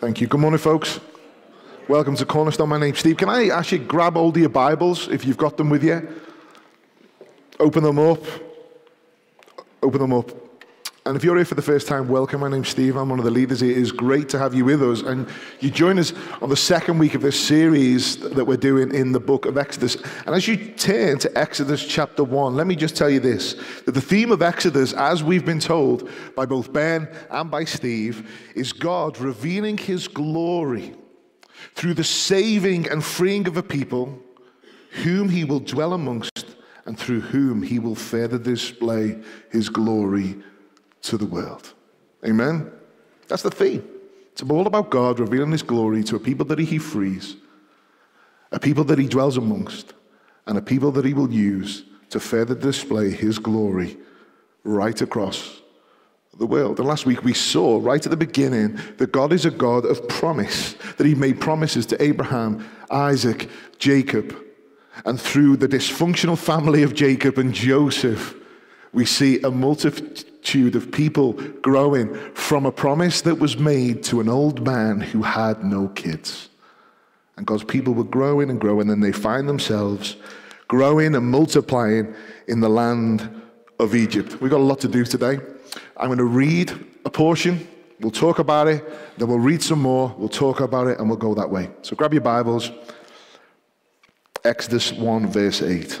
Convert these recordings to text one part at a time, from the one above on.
Thank you. Good morning, folks. Welcome to Cornerstone. My name's Steve. Can I ask you grab all your Bibles if you've got them with you? Open them up. Open them up. And if you're here for the first time, welcome. My name's Steve. I'm one of the leaders here. It is great to have you with us. And you join us on the second week of this series that we're doing in the book of Exodus. And as you turn to Exodus chapter 1, let me just tell you this that the theme of Exodus, as we've been told by both Ben and by Steve, is God revealing his glory through the saving and freeing of a people whom he will dwell amongst and through whom he will further display his glory to the world. Amen? That's the theme. It's all about God revealing his glory to a people that he frees, a people that he dwells amongst, and a people that he will use to further display his glory right across the world. And last week we saw right at the beginning that God is a God of promise, that he made promises to Abraham, Isaac, Jacob. And through the dysfunctional family of Jacob and Joseph, we see a multitude of people growing from a promise that was made to an old man who had no kids. And God's people were growing and growing, and they find themselves growing and multiplying in the land of Egypt. We've got a lot to do today. I'm going to read a portion, we'll talk about it, then we'll read some more, we'll talk about it, and we'll go that way. So grab your Bibles. Exodus 1, verse 8.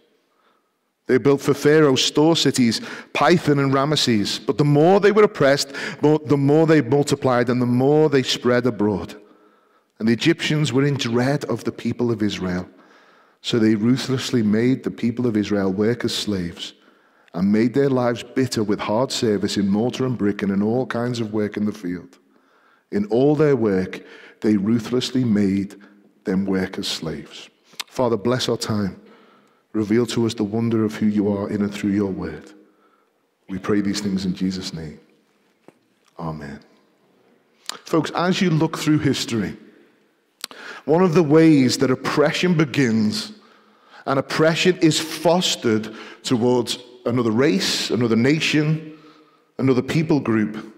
They built for Pharaoh store cities, Pithom and Ramesses. But the more they were oppressed, the more they multiplied and the more they spread abroad. And the Egyptians were in dread of the people of Israel. So they ruthlessly made the people of Israel work as slaves and made their lives bitter with hard service in mortar and brick and in all kinds of work in the field. In all their work, they ruthlessly made them work as slaves. Father, bless our time. Reveal to us the wonder of who you are in and through your word. We pray these things in Jesus' name. Amen. Folks, as you look through history, one of the ways that oppression begins and oppression is fostered towards another race, another nation, another people group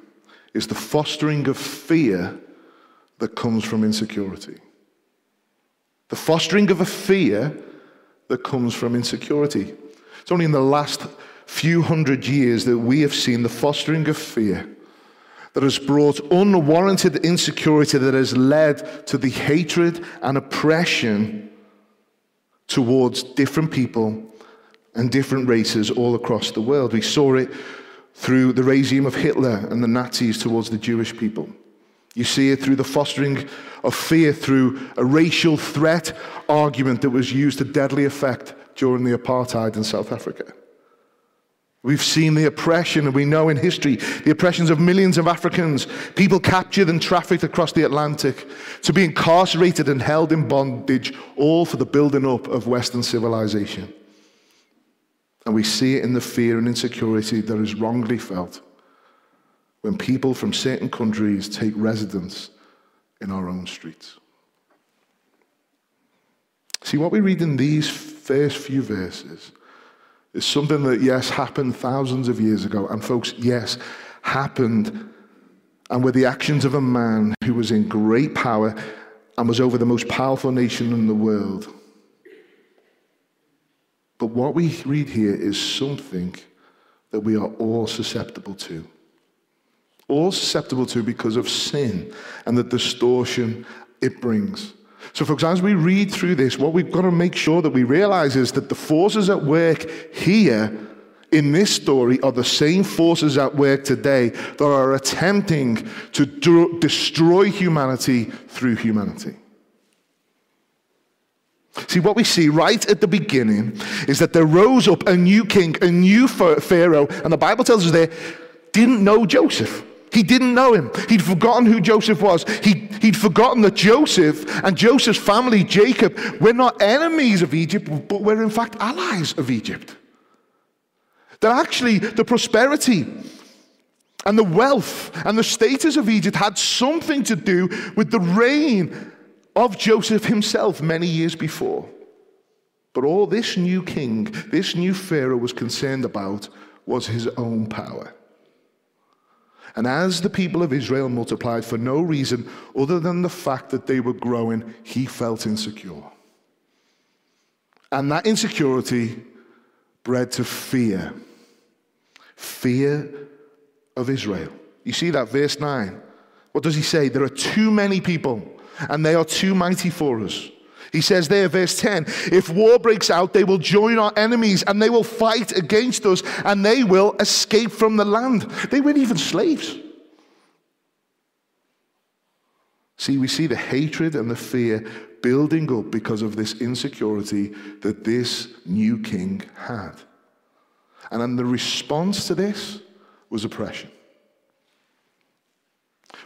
is the fostering of fear that comes from insecurity. The fostering of a fear that comes from insecurity. It's only in the last few hundred years that we have seen the fostering of fear that has brought unwarranted insecurity that has led to the hatred and oppression towards different people and different races all across the world. We saw it through the regime of Hitler and the Nazis towards the Jewish people. You see it through the fostering of fear through a racial threat argument that was used to deadly effect during the apartheid in South Africa. We've seen the oppression, and we know in history the oppressions of millions of Africans, people captured and trafficked across the Atlantic, to be incarcerated and held in bondage, all for the building up of Western civilization. And we see it in the fear and insecurity that is wrongly felt when people from certain countries take residence in our own streets. See, what we read in these first few verses is something that, yes, happened thousands of years ago. And, folks, yes, happened and were the actions of a man who was in great power and was over the most powerful nation in the world. But what we read here is something that we are all susceptible to all susceptible to because of sin and the distortion it brings. So, folks, as we read through this, what we've got to make sure that we realize is that the forces at work here in this story are the same forces at work today that are attempting to do, destroy humanity through humanity. See, what we see right at the beginning is that there rose up a new king, a new Pharaoh, and the Bible tells us they didn't know Joseph He didn't know him. He'd forgotten who Joseph was. He, he'd forgotten that Joseph and Joseph's family, Jacob, were not enemies of Egypt, but were in fact allies of Egypt. That actually the prosperity and the wealth and the status of Egypt had something to do with the reign of Joseph himself many years before. But all this new king, this new Pharaoh was concerned about was his own power. And as the people of Israel multiplied for no reason other than the fact that they were growing, he felt insecure. And that insecurity bred to fear fear of Israel. You see that, verse 9. What does he say? There are too many people, and they are too mighty for us. He says there, verse 10 if war breaks out, they will join our enemies and they will fight against us and they will escape from the land. They weren't even slaves. See, we see the hatred and the fear building up because of this insecurity that this new king had. And then the response to this was oppression.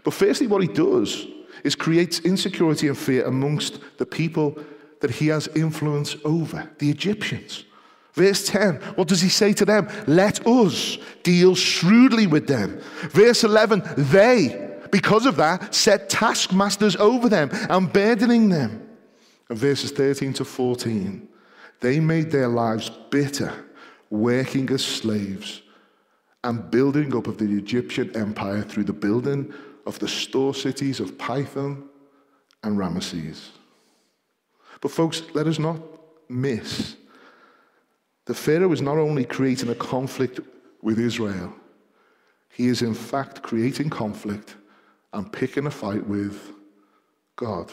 But firstly, what he does is creates insecurity and fear amongst the people that he has influence over, the Egyptians. Verse 10, what does he say to them? Let us deal shrewdly with them. Verse 11, they, because of that, set taskmasters over them and burdening them. And verses 13 to 14, they made their lives bitter, working as slaves and building up of the Egyptian empire through the building of the store cities of Pithom and Ramesses. But, folks, let us not miss the Pharaoh is not only creating a conflict with Israel, he is in fact creating conflict and picking a fight with God.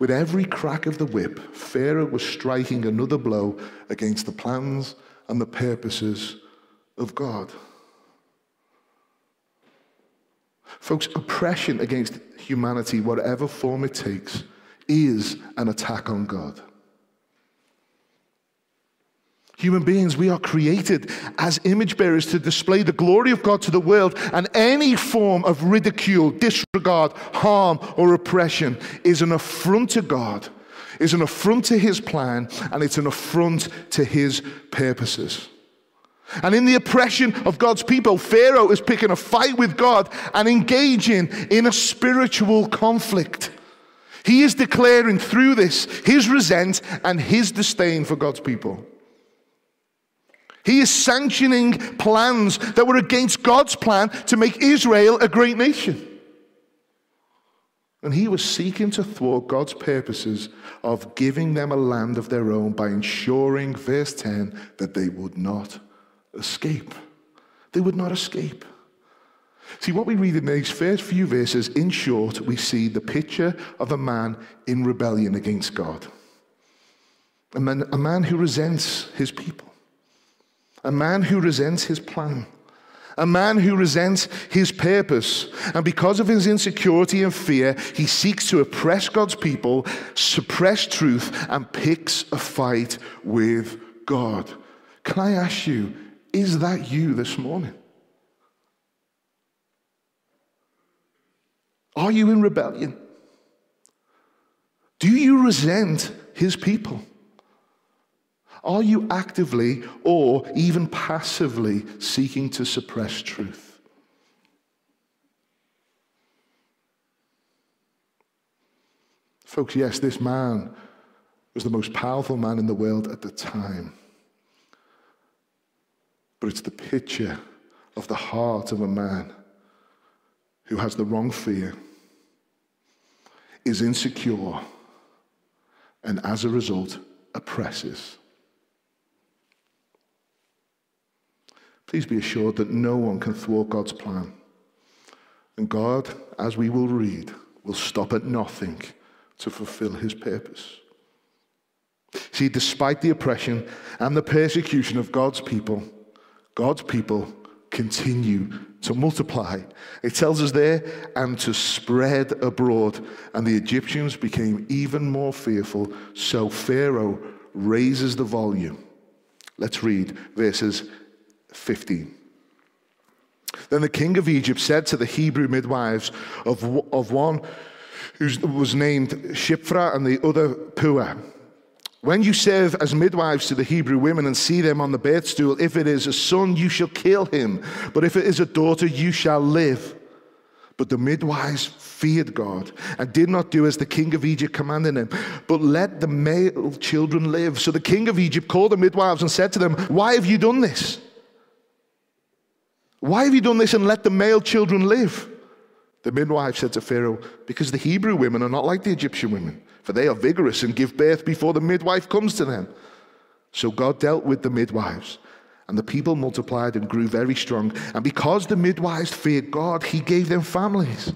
With every crack of the whip, Pharaoh was striking another blow against the plans and the purposes of God. Folks, oppression against humanity, whatever form it takes, is an attack on God. Human beings, we are created as image bearers to display the glory of God to the world, and any form of ridicule, disregard, harm, or oppression is an affront to God, is an affront to His plan, and it's an affront to His purposes. And in the oppression of God's people, Pharaoh is picking a fight with God and engaging in a spiritual conflict. He is declaring through this his resent and his disdain for God's people. He is sanctioning plans that were against God's plan to make Israel a great nation. And he was seeking to thwart God's purposes of giving them a land of their own by ensuring, verse 10, that they would not escape. They would not escape. See, what we read in these first few verses, in short, we see the picture of a man in rebellion against God. A man, a man who resents his people. A man who resents his plan. A man who resents his purpose. And because of his insecurity and fear, he seeks to oppress God's people, suppress truth, and picks a fight with God. Can I ask you, is that you this morning? Are you in rebellion? Do you resent his people? Are you actively or even passively seeking to suppress truth? Folks, yes, this man was the most powerful man in the world at the time but it's the picture of the heart of a man who has the wrong fear, is insecure, and as a result, oppresses. Please be assured that no one can thwart God's plan. And God, as we will read, will stop at nothing to fulfill his purpose. See, despite the oppression and the persecution of God's people, God's people continue to multiply. It tells us there, and to spread abroad. And the Egyptians became even more fearful. So Pharaoh raises the volume. Let's read verses 15. Then the king of Egypt said to the Hebrew midwives of, of one who was named Shiphrah and the other Puah, when you serve as midwives to the Hebrew women and see them on the birth stool, if it is a son, you shall kill him. But if it is a daughter, you shall live. But the midwives feared God and did not do as the king of Egypt commanded them, but let the male children live. So the king of Egypt called the midwives and said to them, Why have you done this? Why have you done this and let the male children live? The midwife said to Pharaoh, Because the Hebrew women are not like the Egyptian women for they are vigorous and give birth before the midwife comes to them. So God dealt with the midwives, and the people multiplied and grew very strong. And because the midwives feared God, he gave them families.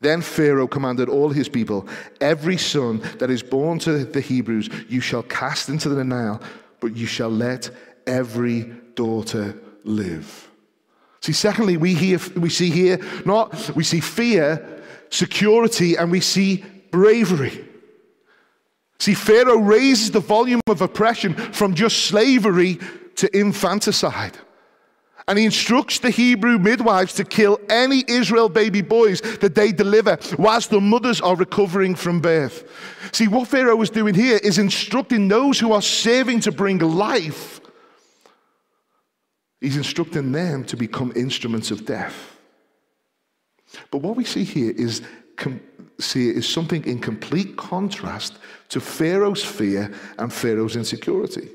Then Pharaoh commanded all his people, Every son that is born to the Hebrews you shall cast into the Nile, but you shall let every daughter live. See, secondly, we, hear, we see here not, we see fear, security, and we see bravery. See, Pharaoh raises the volume of oppression from just slavery to infanticide. And he instructs the Hebrew midwives to kill any Israel baby boys that they deliver whilst the mothers are recovering from birth. See, what Pharaoh is doing here is instructing those who are serving to bring life, he's instructing them to become instruments of death. But what we see here is see is something in complete contrast to Pharaoh's fear and Pharaoh's insecurity.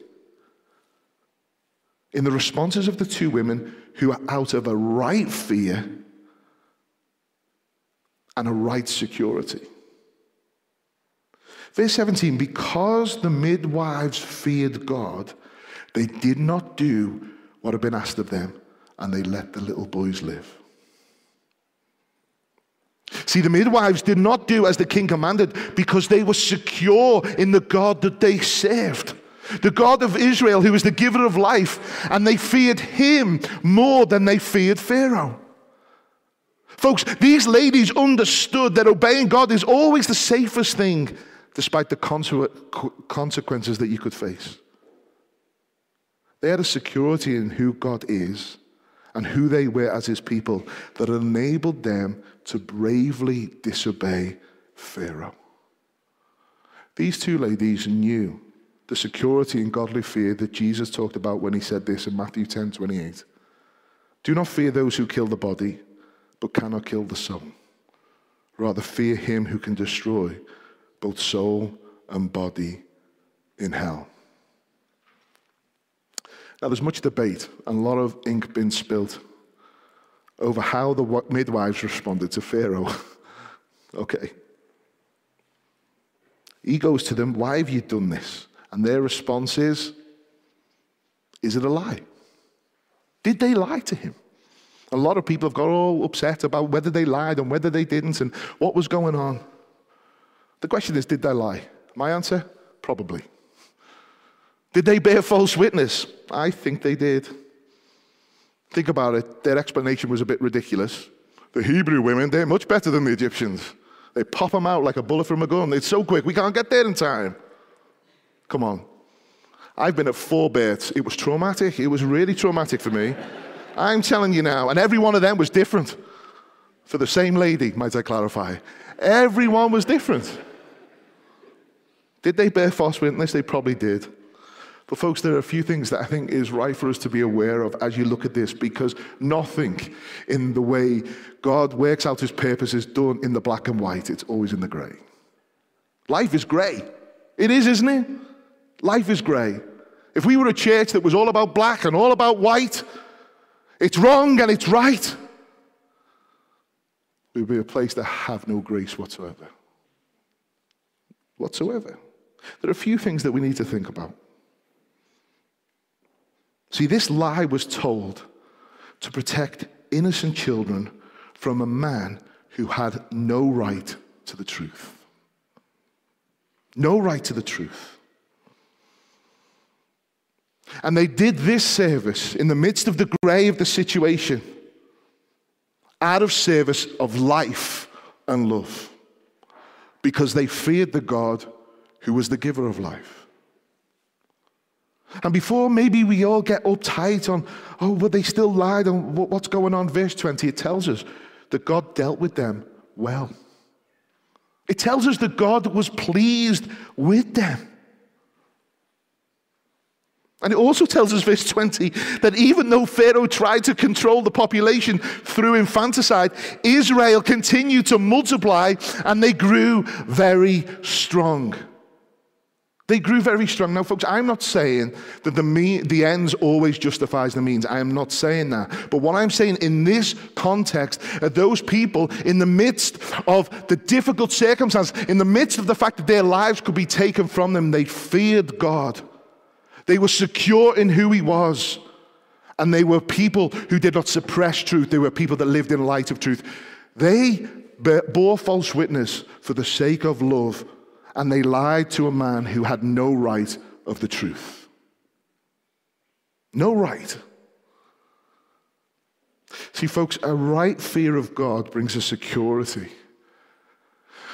In the responses of the two women who are out of a right fear and a right security. Verse 17 because the midwives feared God, they did not do what had been asked of them, and they let the little boys live. See, the midwives did not do as the king commanded because they were secure in the God that they served. The God of Israel, who was the giver of life, and they feared him more than they feared Pharaoh. Folks, these ladies understood that obeying God is always the safest thing, despite the consequences that you could face. They had a security in who God is and who they were as his people that enabled them to bravely disobey Pharaoh. These two ladies knew the security and godly fear that Jesus talked about when he said this in Matthew 10 28. Do not fear those who kill the body, but cannot kill the soul. Rather, fear him who can destroy both soul and body in hell. Now, there's much debate and a lot of ink being spilt over how the midwives responded to Pharaoh. okay. He goes to them, Why have you done this? And their response is, Is it a lie? Did they lie to him? A lot of people have got all upset about whether they lied and whether they didn't and what was going on. The question is, did they lie? My answer, probably. Did they bear false witness? I think they did. Think about it. Their explanation was a bit ridiculous. The Hebrew women, they're much better than the Egyptians. They pop them out like a bullet from a gun. It's so quick, we can't get there in time. Come on. I've been at four births. It was traumatic. It was really traumatic for me. I'm telling you now. And every one of them was different. For the same lady, might I clarify. Everyone was different. Did they bear false witness? They probably did. But, folks, there are a few things that I think is right for us to be aware of as you look at this because nothing in the way God works out his purpose is done in the black and white, it's always in the grey. Life is grey. It is, isn't it? Life is grey. If we were a church that was all about black and all about white, it's wrong and it's right, we would be a place that have no grace whatsoever. Whatsoever. There are a few things that we need to think about. See, this lie was told to protect innocent children from a man who had no right to the truth. No right to the truth. And they did this service in the midst of the grey of the situation, out of service of life and love, because they feared the God who was the giver of life. And before maybe we all get uptight on, oh, well, they still lied and what's going on, verse 20, it tells us that God dealt with them well. It tells us that God was pleased with them. And it also tells us, verse 20, that even though Pharaoh tried to control the population through infanticide, Israel continued to multiply and they grew very strong. They grew very strong. Now, folks, I'm not saying that the, me- the ends always justifies the means. I am not saying that. But what I'm saying in this context are those people in the midst of the difficult circumstance, in the midst of the fact that their lives could be taken from them, they feared God. They were secure in who He was. And they were people who did not suppress truth. They were people that lived in light of truth. They bore false witness for the sake of love, and they lied to a man who had no right of the truth. No right. See, folks, a right fear of God brings a security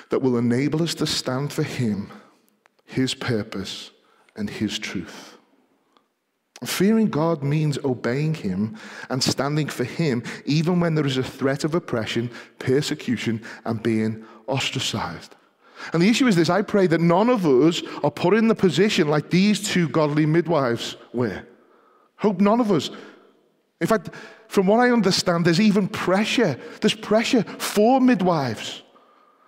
that will enable us to stand for Him, His purpose, and His truth. Fearing God means obeying Him and standing for Him, even when there is a threat of oppression, persecution, and being ostracized. And the issue is this I pray that none of us are put in the position like these two godly midwives were. Hope none of us. In fact, from what I understand, there's even pressure. There's pressure for midwives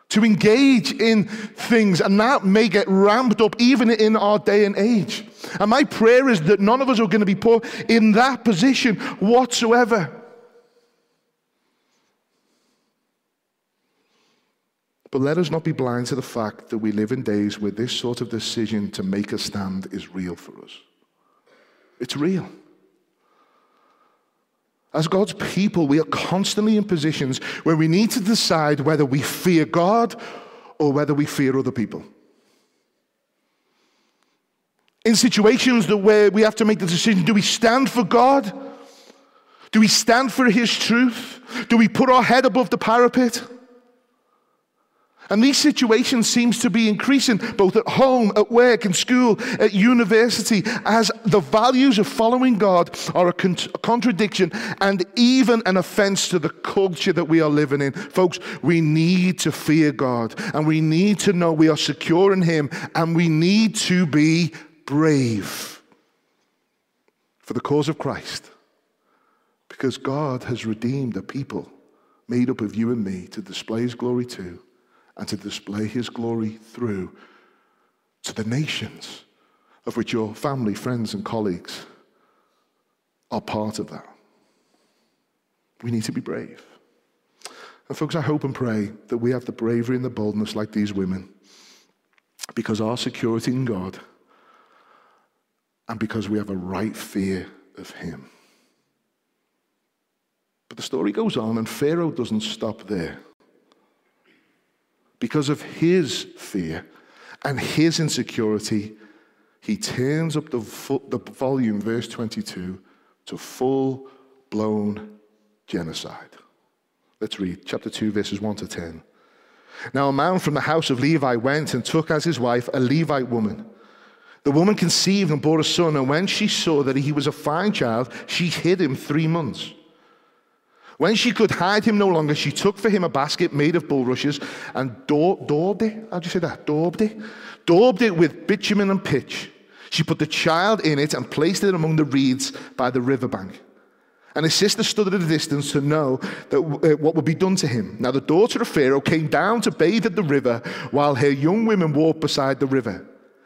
to engage in things, and that may get ramped up even in our day and age. And my prayer is that none of us are going to be put in that position whatsoever. But let us not be blind to the fact that we live in days where this sort of decision to make a stand is real for us. It's real. As God's people, we are constantly in positions where we need to decide whether we fear God or whether we fear other people. In situations where we have to make the decision do we stand for God? Do we stand for His truth? Do we put our head above the parapet? And these situations seems to be increasing both at home, at work, in school, at university, as the values of following God are a, con- a contradiction and even an offense to the culture that we are living in. Folks, we need to fear God and we need to know we are secure in Him and we need to be brave for the cause of Christ because God has redeemed a people made up of you and me to display His glory to and to display his glory through to the nations, of which your family, friends, and colleagues are part of that. We need to be brave. And, folks, I hope and pray that we have the bravery and the boldness like these women because our security in God and because we have a right fear of Him. But the story goes on, and Pharaoh doesn't stop there because of his fear and his insecurity, he turns up the, the volume, verse 22, to full blown genocide. Let's read chapter 2, verses 1 to 10. Now, a man from the house of Levi went and took as his wife a Levite woman. The woman conceived and bore a son, and when she saw that he was a fine child, she hid him three months. When she could hide him no longer, she took for him a basket made of bulrushes and daubed it. How'd you say that? Daubed it? Daubed it with bitumen and pitch. She put the child in it and placed it among the reeds by the riverbank. And his sister stood at a distance to know that, uh, what would be done to him. Now the daughter of Pharaoh came down to bathe at the river while her young women walked beside the river.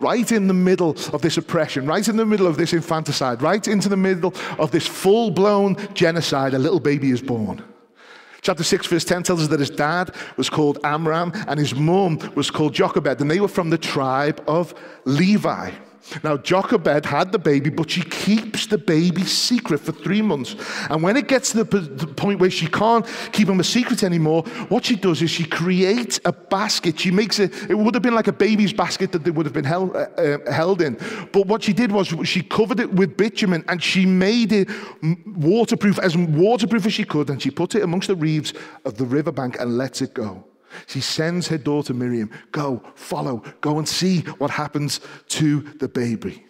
Right in the middle of this oppression, right in the middle of this infanticide, right into the middle of this full blown genocide, a little baby is born. Chapter 6, verse 10 tells us that his dad was called Amram and his mom was called Jochebed, and they were from the tribe of Levi. Now, Jochebed had the baby, but she keeps the baby secret for three months. And when it gets to the, the, point where she can't keep him a secret anymore, what she does is she creates a basket. She makes it, it would have been like a baby's basket that they would have been held, uh, uh, held in. But what she did was she covered it with bitumen and she made it waterproof, as waterproof as she could, and she put it amongst the reeds of the riverbank and lets it go. She sends her daughter Miriam, go, follow, go and see what happens to the baby.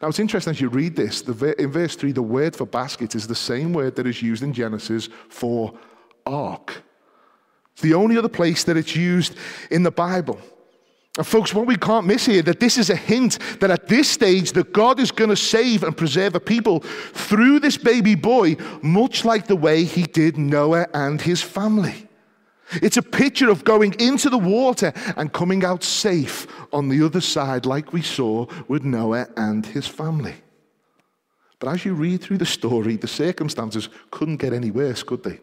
Now it's interesting as you read this, the, in verse 3, the word for basket is the same word that is used in Genesis for ark. It's the only other place that it's used in the Bible. And folks, what we can't miss here, that this is a hint that at this stage that God is going to save and preserve a people through this baby boy, much like the way he did Noah and his family. It's a picture of going into the water and coming out safe on the other side, like we saw with Noah and his family. But as you read through the story, the circumstances couldn't get any worse, could they?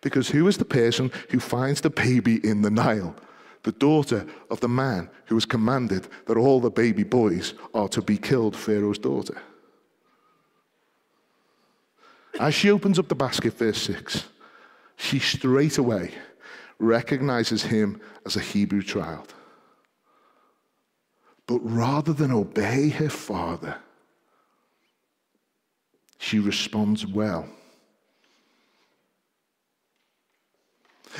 Because who is the person who finds the baby in the Nile? The daughter of the man who was commanded that all the baby boys are to be killed, Pharaoh's daughter. As she opens up the basket, verse 6, she straight away recognizes him as a Hebrew child. But rather than obey her father, she responds well.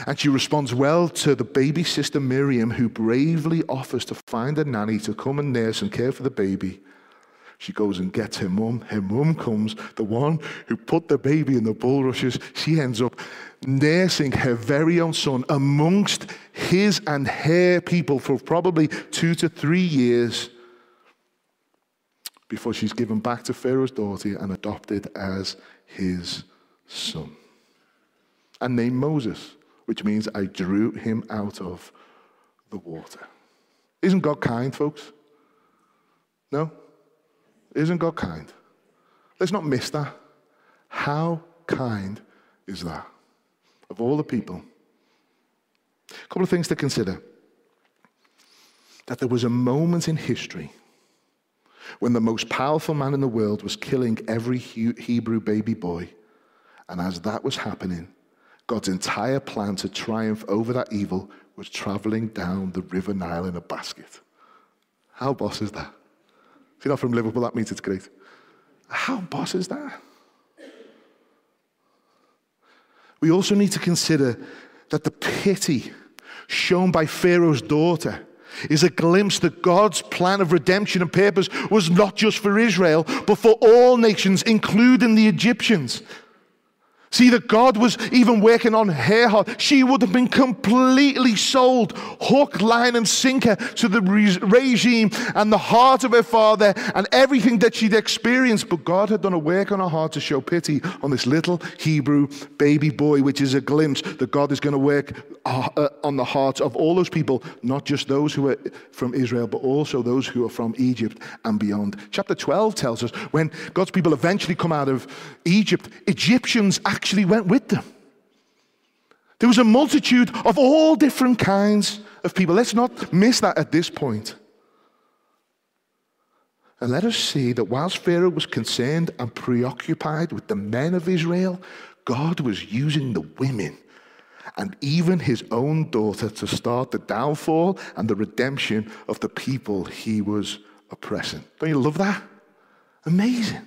And she responds well to the baby sister Miriam, who bravely offers to find a nanny to come and nurse and care for the baby she goes and gets her mum. Her mum comes, the one who put the baby in the bulrushes. She ends up nursing her very own son amongst his and her people for probably two to three years before she's given back to Pharaoh's daughter and adopted as his son. And named Moses, which means I drew him out of the water. Isn't God kind, folks? No? Isn't God kind? Let's not miss that. How kind is that? Of all the people. A couple of things to consider. That there was a moment in history when the most powerful man in the world was killing every Hebrew baby boy. And as that was happening, God's entire plan to triumph over that evil was traveling down the River Nile in a basket. How boss is that? If you're not from Liverpool, that means it's great. How boss is that? We also need to consider that the pity shown by Pharaoh's daughter is a glimpse that God's plan of redemption and purpose was not just for Israel, but for all nations, including the Egyptians. See that God was even working on her heart. She would have been completely sold, hook, line, and sinker to the re- regime and the heart of her father and everything that she'd experienced. But God had done a work on her heart to show pity on this little Hebrew baby boy, which is a glimpse that God is going to work uh, uh, on the hearts of all those people, not just those who are from Israel, but also those who are from Egypt and beyond. Chapter 12 tells us when God's people eventually come out of Egypt, Egyptians actually went with them. There was a multitude of all different kinds of people. Let's not miss that at this point. And let us see that whilst Pharaoh was concerned and preoccupied with the men of Israel, God was using the women and even his own daughter to start the downfall and the redemption of the people he was oppressing. Don't you love that? Amazing.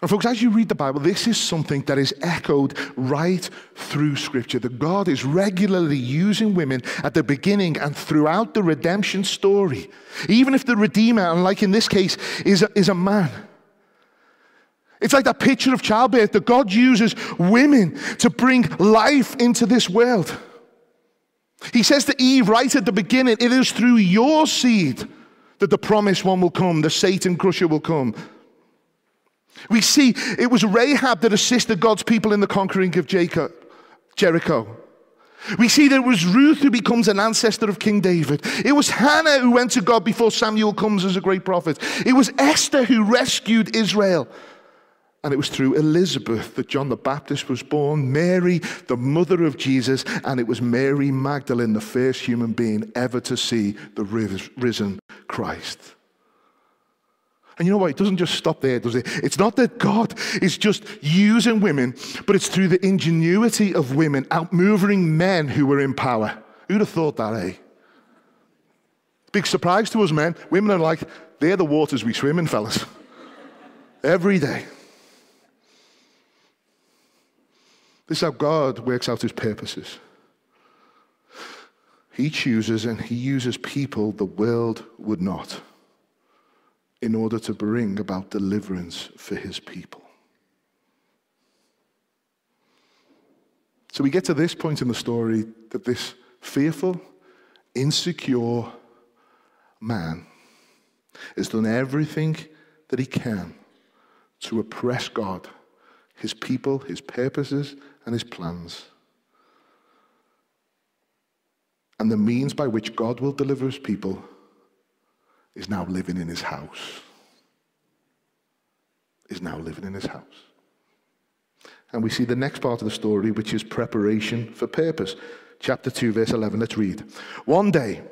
And folks, as you read the Bible, this is something that is echoed right through Scripture. That God is regularly using women at the beginning and throughout the redemption story. Even if the Redeemer, unlike in this case, is a, is a man. It's like that picture of childbirth that God uses women to bring life into this world. He says to Eve right at the beginning, it is through your seed that the promised one will come, the Satan crusher will come. We see it was Rahab that assisted God's people in the conquering of Jacob, Jericho. We see that it was Ruth who becomes an ancestor of King David. It was Hannah who went to God before Samuel comes as a great prophet. It was Esther who rescued Israel. And it was through Elizabeth that John the Baptist was born, Mary, the mother of Jesus, and it was Mary Magdalene, the first human being ever to see the risen Christ. And you know what? It doesn't just stop there, does it? It's not that God is just using women, but it's through the ingenuity of women outmoving men who were in power. Who'd have thought that, eh? Big surprise to us men. Women are like, they're the waters we swim in, fellas. Every day. This is how God works out his purposes. He chooses and he uses people the world would not in order to bring about deliverance for his people. So we get to this point in the story that this fearful, insecure man has done everything that he can to oppress God, his people, his purposes, and his plans. And the means by which God will deliver his people is now living in his house. Is now living in his house. And we see the next part of the story, which is preparation for purpose. Chapter 2, verse 11. Let's read. One day,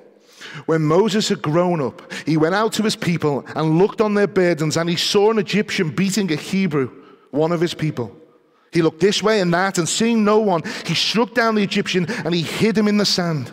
when Moses had grown up, he went out to his people and looked on their burdens, and he saw an Egyptian beating a Hebrew, one of his people. He looked this way and that, and seeing no one, he struck down the Egyptian and he hid him in the sand.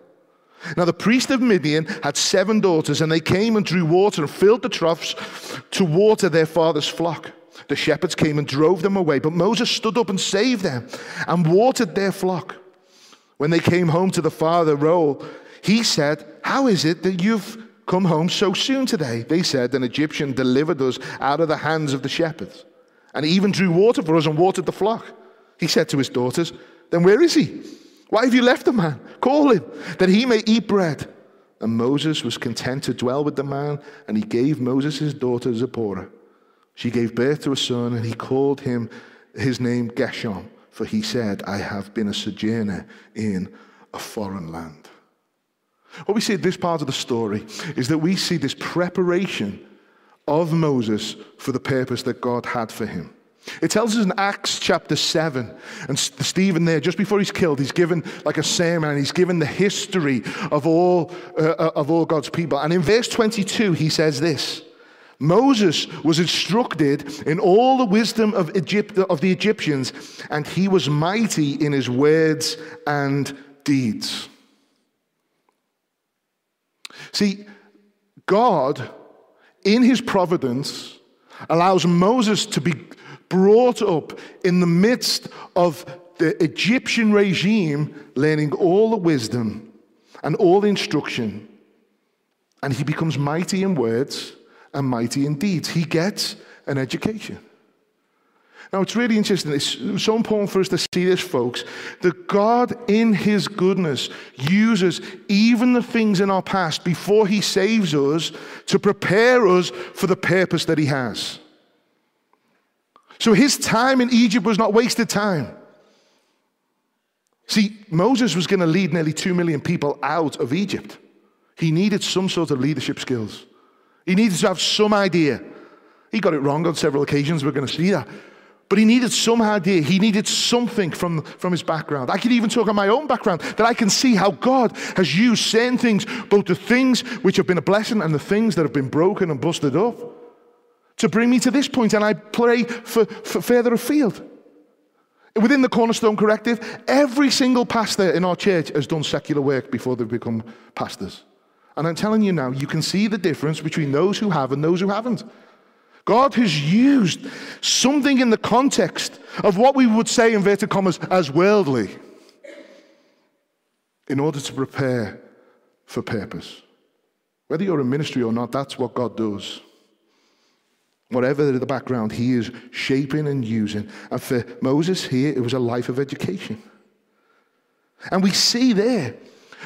Now, the priest of Midian had seven daughters, and they came and drew water and filled the troughs to water their father's flock. The shepherds came and drove them away, but Moses stood up and saved them and watered their flock. When they came home to the father Reuel, he said, How is it that you've come home so soon today? They said, An Egyptian delivered us out of the hands of the shepherds, and he even drew water for us and watered the flock. He said to his daughters, Then where is he? Why have you left the man? Call him, that he may eat bread. And Moses was content to dwell with the man, and he gave Moses his daughter Zipporah. She gave birth to a son, and he called him his name Gershom, for he said, I have been a sojourner in a foreign land. What we see at this part of the story is that we see this preparation of Moses for the purpose that God had for him. It tells us in Acts chapter 7, and Stephen there, just before he's killed, he's given like a sermon and he's given the history of all, uh, uh, of all God's people. And in verse 22, he says this Moses was instructed in all the wisdom of, Egypt, of the Egyptians, and he was mighty in his words and deeds. See, God, in his providence, allows Moses to be brought up in the midst of the Egyptian regime, learning all the wisdom and all the instruction. And he becomes mighty in words and mighty in deeds. He gets an education. Now, it's really interesting. It's so important for us to see this, folks, that God, in His goodness, uses even the things in our past before He saves us to prepare us for the purpose that He has. So his time in Egypt was not wasted time. See, Moses was going to lead nearly two million people out of Egypt. He needed some sort of leadership skills. He needed to have some idea. He got it wrong on several occasions, we're going to see that. But he needed some idea. He needed something from, from his background. I can even talk on my own background that I can see how God has used certain things, both the things which have been a blessing and the things that have been broken and busted up to bring me to this point, and I pray for, for further afield. Within the Cornerstone Collective, every single pastor in our church has done secular work before they've become pastors. And I'm telling you now, you can see the difference between those who have and those who haven't. God has used something in the context of what we would say, inverted commas, as worldly in order to prepare for purpose. Whether you're in ministry or not, that's what God does. Whatever the background, he is shaping and using. And for Moses here, it was a life of education. And we see there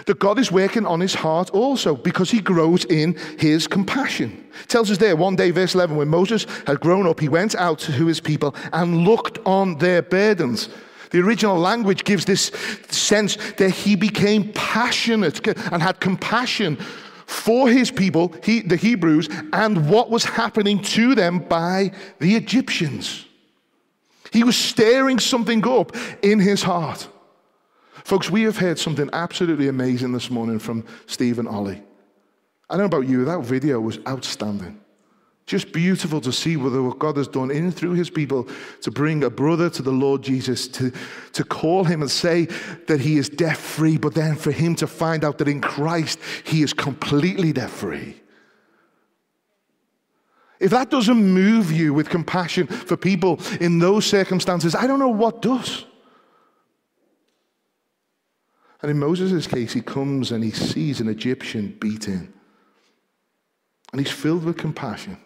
that God is working on his heart also because he grows in his compassion. It tells us there, one day, verse 11, when Moses had grown up, he went out to his people and looked on their burdens. The original language gives this sense that he became passionate and had compassion for his people, he, the Hebrews, and what was happening to them by the Egyptians. He was stirring something up in his heart. Folks, we have heard something absolutely amazing this morning from Stephen Ollie. I don't know about you, that video was outstanding. Just beautiful to see what God has done in through his people to bring a brother to the Lord Jesus, to, to call him and say that he is debt free, but then for him to find out that in Christ he is completely debt free. If that doesn't move you with compassion for people in those circumstances, I don't know what does. And in Moses' case, he comes and he sees an Egyptian beaten. And he's filled with compassion.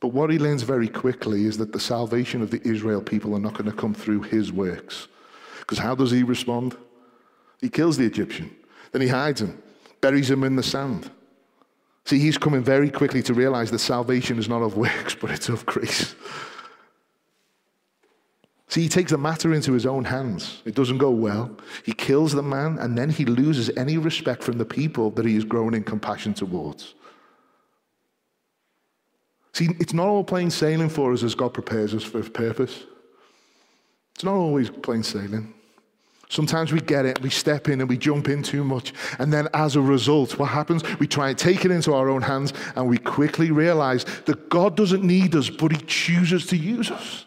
But what he learns very quickly is that the salvation of the Israel people are not going to come through his works. Because how does he respond? He kills the Egyptian, then he hides him, buries him in the sand. See, he's coming very quickly to realize that salvation is not of works, but it's of grace. See, he takes the matter into his own hands. It doesn't go well. He kills the man, and then he loses any respect from the people that he has grown in compassion towards. See, it's not all plain sailing for us as God prepares us for purpose. It's not always plain sailing. Sometimes we get it, we step in and we jump in too much. And then as a result, what happens? We try and take it into our own hands and we quickly realize that God doesn't need us, but He chooses to use us.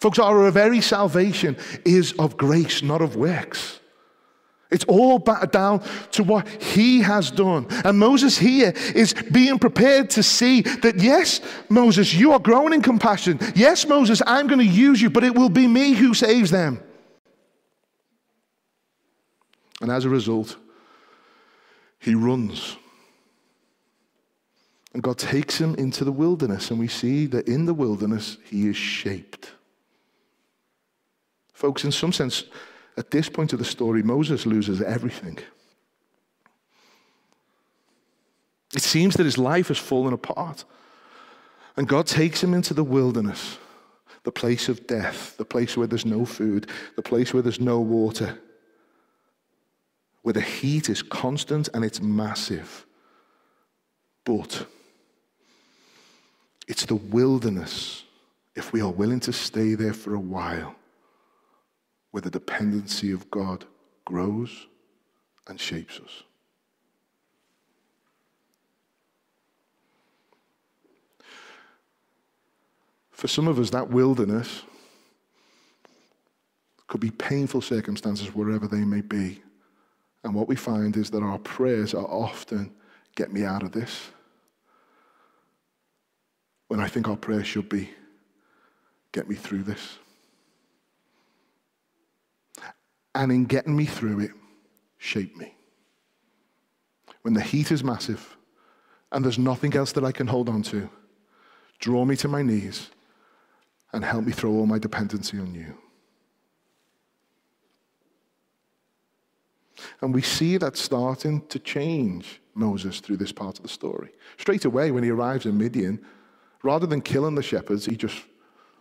Folks, our very salvation is of grace, not of works. It's all back down to what he has done. And Moses here is being prepared to see that, yes, Moses, you are growing in compassion. Yes, Moses, I'm going to use you, but it will be me who saves them. And as a result, he runs. And God takes him into the wilderness, and we see that in the wilderness, he is shaped. Folks, in some sense, at this point of the story, Moses loses everything. It seems that his life has fallen apart. And God takes him into the wilderness, the place of death, the place where there's no food, the place where there's no water, where the heat is constant and it's massive. But it's the wilderness, if we are willing to stay there for a while, where the dependency of God grows and shapes us. For some of us, that wilderness could be painful circumstances wherever they may be. And what we find is that our prayers are often, get me out of this. When I think our prayer should be, get me through this. And in getting me through it, shape me. When the heat is massive and there's nothing else that I can hold on to, draw me to my knees and help me throw all my dependency on you. And we see that starting to change Moses through this part of the story. Straight away, when he arrives in Midian, rather than killing the shepherds, he just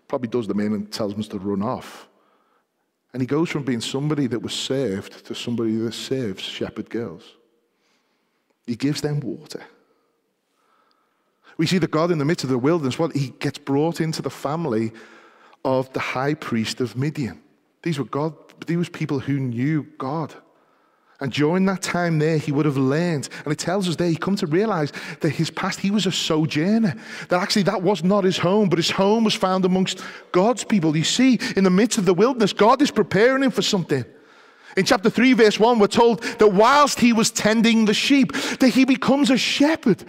probably does them in and tells them to run off. And he goes from being somebody that was saved to somebody that saves shepherd girls. He gives them water. We see that God in the midst of the wilderness, well, he gets brought into the family of the high priest of Midian. These were God, these were people who knew God. And during that time there, he would have learned, and it tells us there, he come to realize that his past, he was a sojourner. That actually that was not his home, but his home was found amongst God's people. You see, in the midst of the wilderness, God is preparing him for something. In chapter 3, verse 1, we're told that whilst he was tending the sheep, that he becomes a shepherd.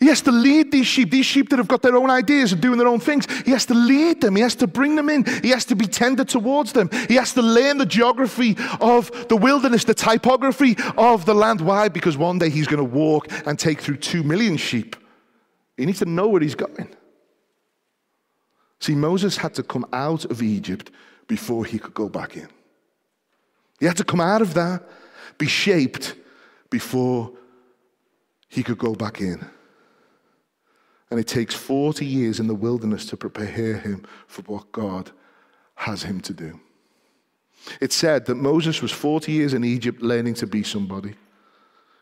He has to lead these sheep, these sheep that have got their own ideas and doing their own things. He has to lead them. He has to bring them in. He has to be tender towards them. He has to learn the geography of the wilderness, the typography of the land. Why? Because one day he's going to walk and take through two million sheep. He needs to know where he's going. See, Moses had to come out of Egypt before he could go back in. He had to come out of that, be shaped before he could go back in. And it takes 40 years in the wilderness to prepare him for what God has him to do. It said that Moses was 40 years in Egypt learning to be somebody.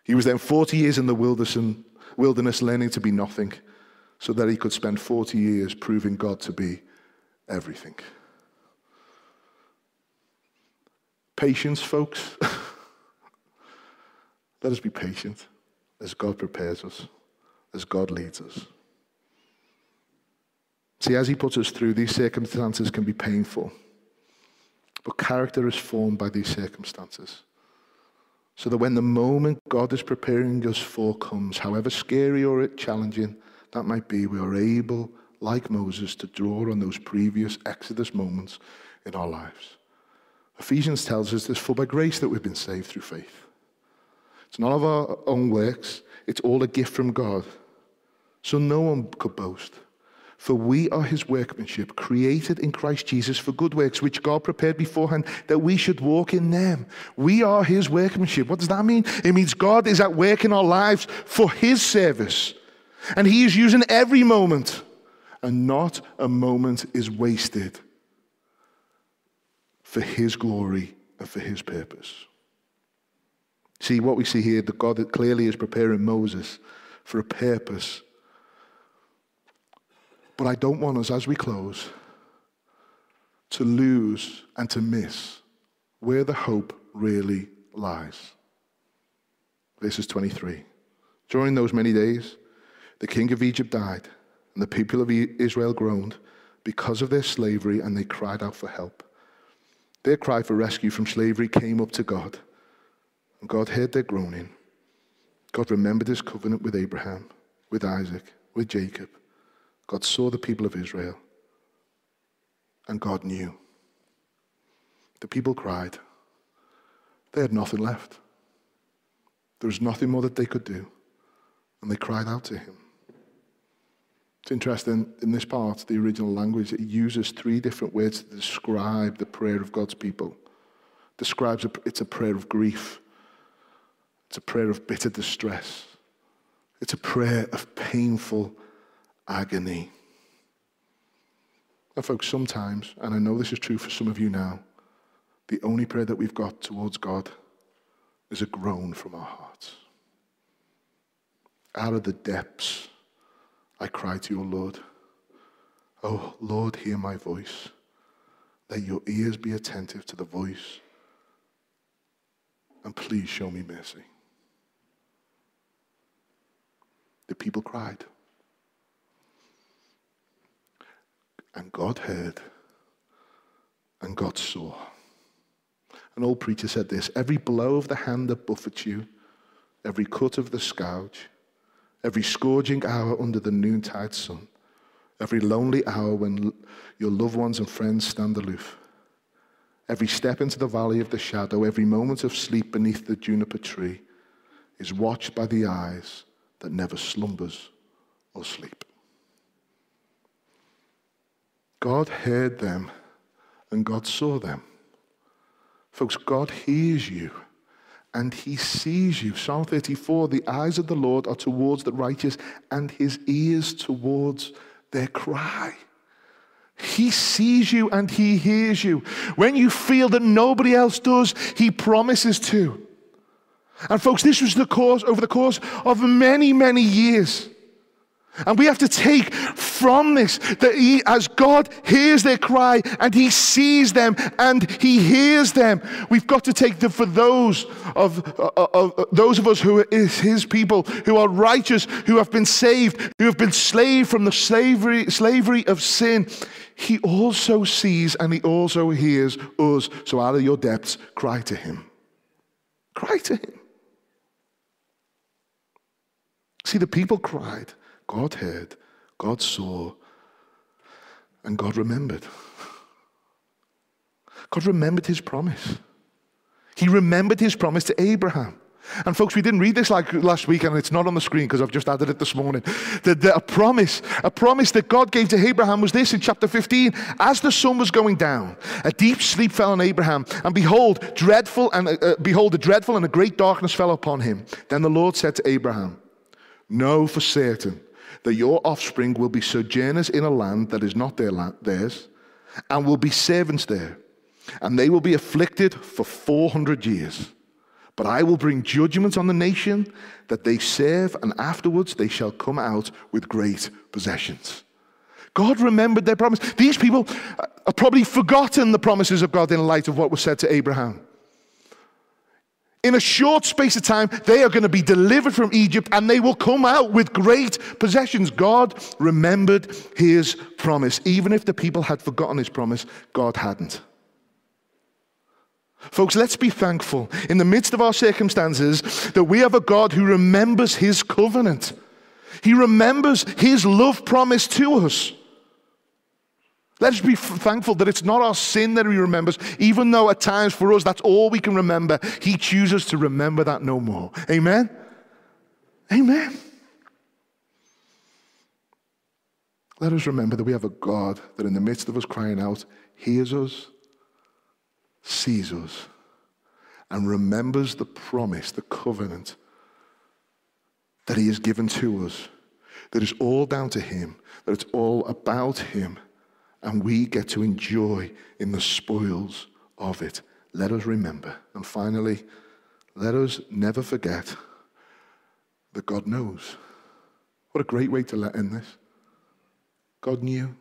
He was then 40 years in the wilderness learning to be nothing, so that he could spend 40 years proving God to be everything. Patience, folks. Let us be patient as God prepares us, as God leads us. See, as He puts us through, these circumstances can be painful. But character is formed by these circumstances. So that when the moment God is preparing us for comes, however scary or challenging that might be, we are able, like Moses, to draw on those previous Exodus moments in our lives. Ephesians tells us this for by grace that we've been saved through faith. It's none of our own works, it's all a gift from God. So no one could boast. For we are his workmanship, created in Christ Jesus for good works, which God prepared beforehand that we should walk in them. We are his workmanship. What does that mean? It means God is at work in our lives for his service. And he is using every moment, and not a moment is wasted for his glory and for his purpose. See, what we see here, that God clearly is preparing Moses for a purpose but I don't want us, as we close, to lose and to miss where the hope really lies. Is 23. During those many days, the king of Egypt died, and the people of Israel groaned because of their slavery, and they cried out for help. Their cry for rescue from slavery came up to God, and God heard their groaning. God remembered his covenant with Abraham, with Isaac, with Jacob. God saw the people of Israel, and God knew. The people cried. They had nothing left. There was nothing more that they could do, and they cried out to him. It's interesting, in this part, the original language, it uses three different words to describe the prayer of God's people. Describes a, it's a prayer of grief. It's a prayer of bitter distress. It's a prayer of painful agony. And, folks, sometimes, and I know this is true for some of you now, the only prayer that we've got towards God is a groan from our hearts. Out of the depths, I cry to your Lord. Oh, Lord, hear my voice. Let your ears be attentive to the voice. And please show me mercy. The people cried. And God heard, and God saw. An old preacher said this every blow of the hand that buffets you, every cut of the scourge, every scourging hour under the noontide sun, every lonely hour when your loved ones and friends stand aloof, every step into the valley of the shadow, every moment of sleep beneath the juniper tree is watched by the eyes that never slumbers or sleep. God heard them and God saw them. Folks, God hears you and he sees you. Psalm 34 the eyes of the Lord are towards the righteous and his ears towards their cry. He sees you and he hears you. When you feel that nobody else does, he promises to. And folks, this was the course over the course of many, many years. And we have to take from this that he, as God hears their cry and he sees them and he hears them, we've got to take them for those of, of, of those of us who are his people, who are righteous, who have been saved, who have been slaved from the slavery, slavery of sin. He also sees and he also hears us. So out of your depths, cry to him. Cry to him. See, the people cried God heard, God saw, and God remembered. God remembered his promise. He remembered his promise to Abraham. And folks, we didn't read this like last week, and it's not on the screen because I've just added it this morning. That a promise, a promise that God gave to Abraham was this in chapter 15. As the sun was going down, a deep sleep fell on Abraham, and behold, dreadful and uh, uh behold, a dreadful and a great darkness fell upon him. Then the Lord said to Abraham, Know for certain that your offspring will be sojourners in a land that is not their land, theirs, and will be servants there and they will be afflicted for 400 years. But I will bring judgment on the nation that they serve, and afterwards they shall come out with great possessions. God remembered their promise. These people uh, have probably forgotten the promises of God in light of what was said to Abraham. In a short space of time, they are going to be delivered from Egypt and they will come out with great possessions. God remembered his promise. Even if the people had forgotten his promise, God hadn't. Folks, let's be thankful in the midst of our circumstances that we have a God who remembers his covenant. He remembers his love promise to us. Let's be thankful that it's not our sin that he remembers, even though at times for us that's all we can remember. He chooses to remember that no more. Amen? Amen. Let us remember that we have a God that in the midst of us crying out, hears us sees us and remembers the promise, the covenant that He has given to us, that is all down to Him, that it's all about Him, and we get to enjoy in the spoils of it. Let us remember. And finally, let us never forget that God knows. What a great way to let in this. God knew.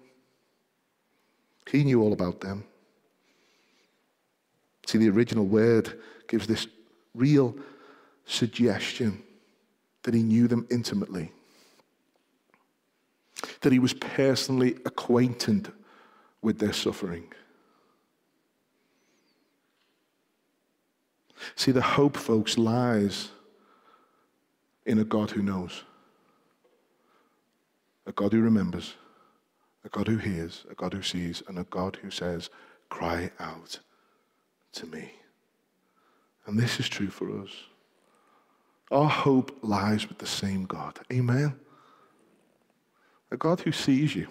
He knew all about them. See, the original word gives this real suggestion that he knew them intimately, that he was personally acquainted with their suffering. See, the hope, folks, lies in a God who knows, a God who remembers, a God who hears, a God who sees, and a God who says, Cry out to me. And this is true for us. Our hope lies with the same God. Amen. A God who sees you.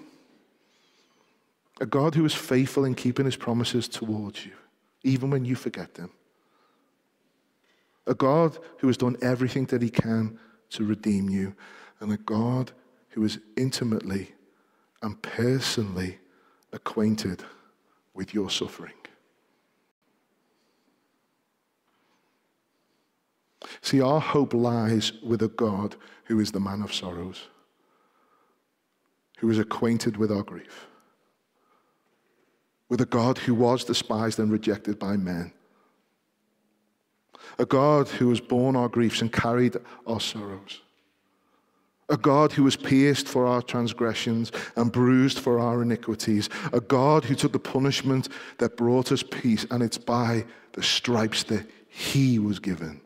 A God who is faithful in keeping his promises towards you, even when you forget them. A God who has done everything that he can to redeem you. And a God who is intimately and personally acquainted with your suffering. See, our hope lies with a God who is the man of sorrows, who is acquainted with our grief, with a God who was despised and rejected by men, a God who has borne our griefs and carried our sorrows. A God who was pierced for our transgressions and bruised for our iniquities. A God who took the punishment that brought us peace, and it's by the stripes that he was given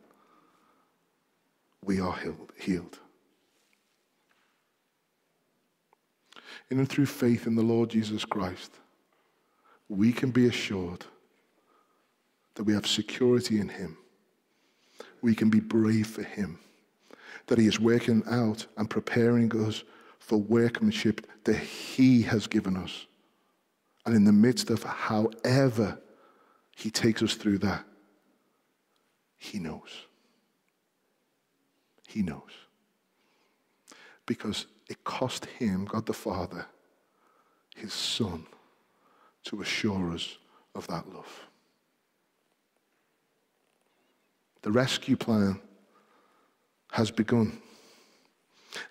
we are healed. In and through faith in the Lord Jesus Christ, we can be assured that we have security in Him. We can be brave for Him, that He is working out and preparing us for workmanship that He has given us. And in the midst of however He takes us through that, He knows. He knows. Because it cost him, God the Father, his Son, to assure us of that love. The rescue plan has begun.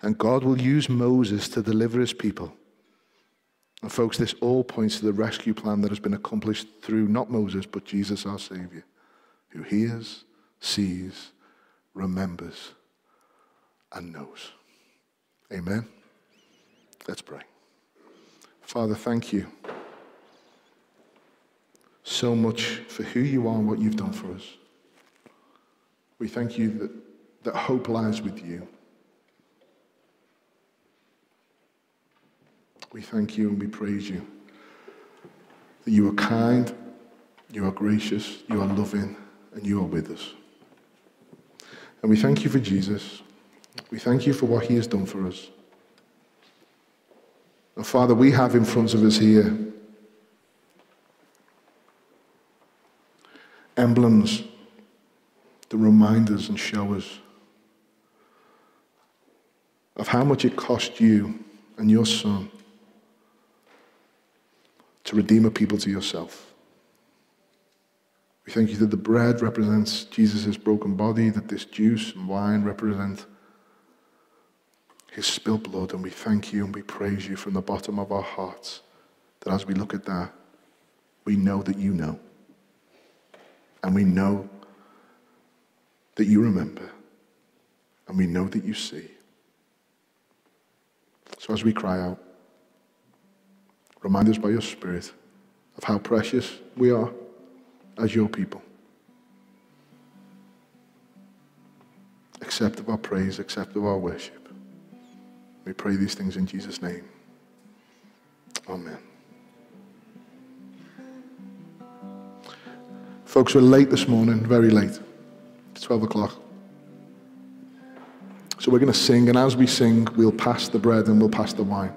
And God will use Moses to deliver his people. And, folks, this all points to the rescue plan that has been accomplished through not Moses, but Jesus, our Savior, who hears, sees, remembers, and knows. Amen. Let's pray. Father, thank you so much for who you are and what you've done for us. We thank you that, that hope lies with you. We thank you and we praise you that you are kind, you are gracious, you are loving, and you are with us. And we thank you for Jesus. We thank you for what he has done for us. And Father, we have in front of us here emblems that remind us and show us of how much it cost you and your son to redeem a people to yourself. We thank you that the bread represents Jesus' broken body, that this juice and wine represent his spilled blood, and we thank you and we praise you from the bottom of our hearts that as we look at that, we know that you know. And we know that you remember. And we know that you see. So as we cry out, remind us by your Spirit of how precious we are as your people. Accept of our praise, accept of our worship. We pray these things in Jesus' name. Amen. Folks, we're late this morning, very late. It's 12 o'clock. So we're going to sing, and as we sing, we'll pass the bread and we'll pass the wine.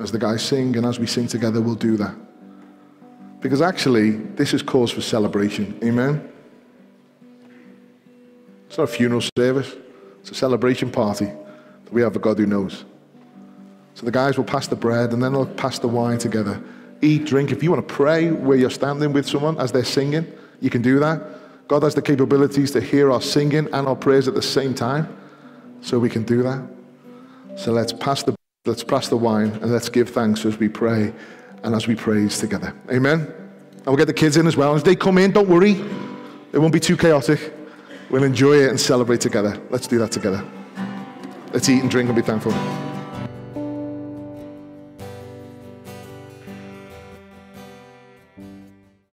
As the guys sing, and as we sing together, we'll do that. Because actually, this is cause for celebration. Amen? It's not a funeral service, it's a celebration party. That we have a God who knows. So the guys will pass the bread and then they'll pass the wine together. Eat, drink. If you want to pray where you're standing with someone as they're singing, you can do that. God has the capabilities to hear our singing and our prayers at the same time. So we can do that. So let's pass the let's pass the wine and let's give thanks as we pray and as we praise together. Amen. And we'll get the kids in as well. As they come in, don't worry. It won't be too chaotic. We'll enjoy it and celebrate together. Let's do that together. Let's eat and drink and be thankful.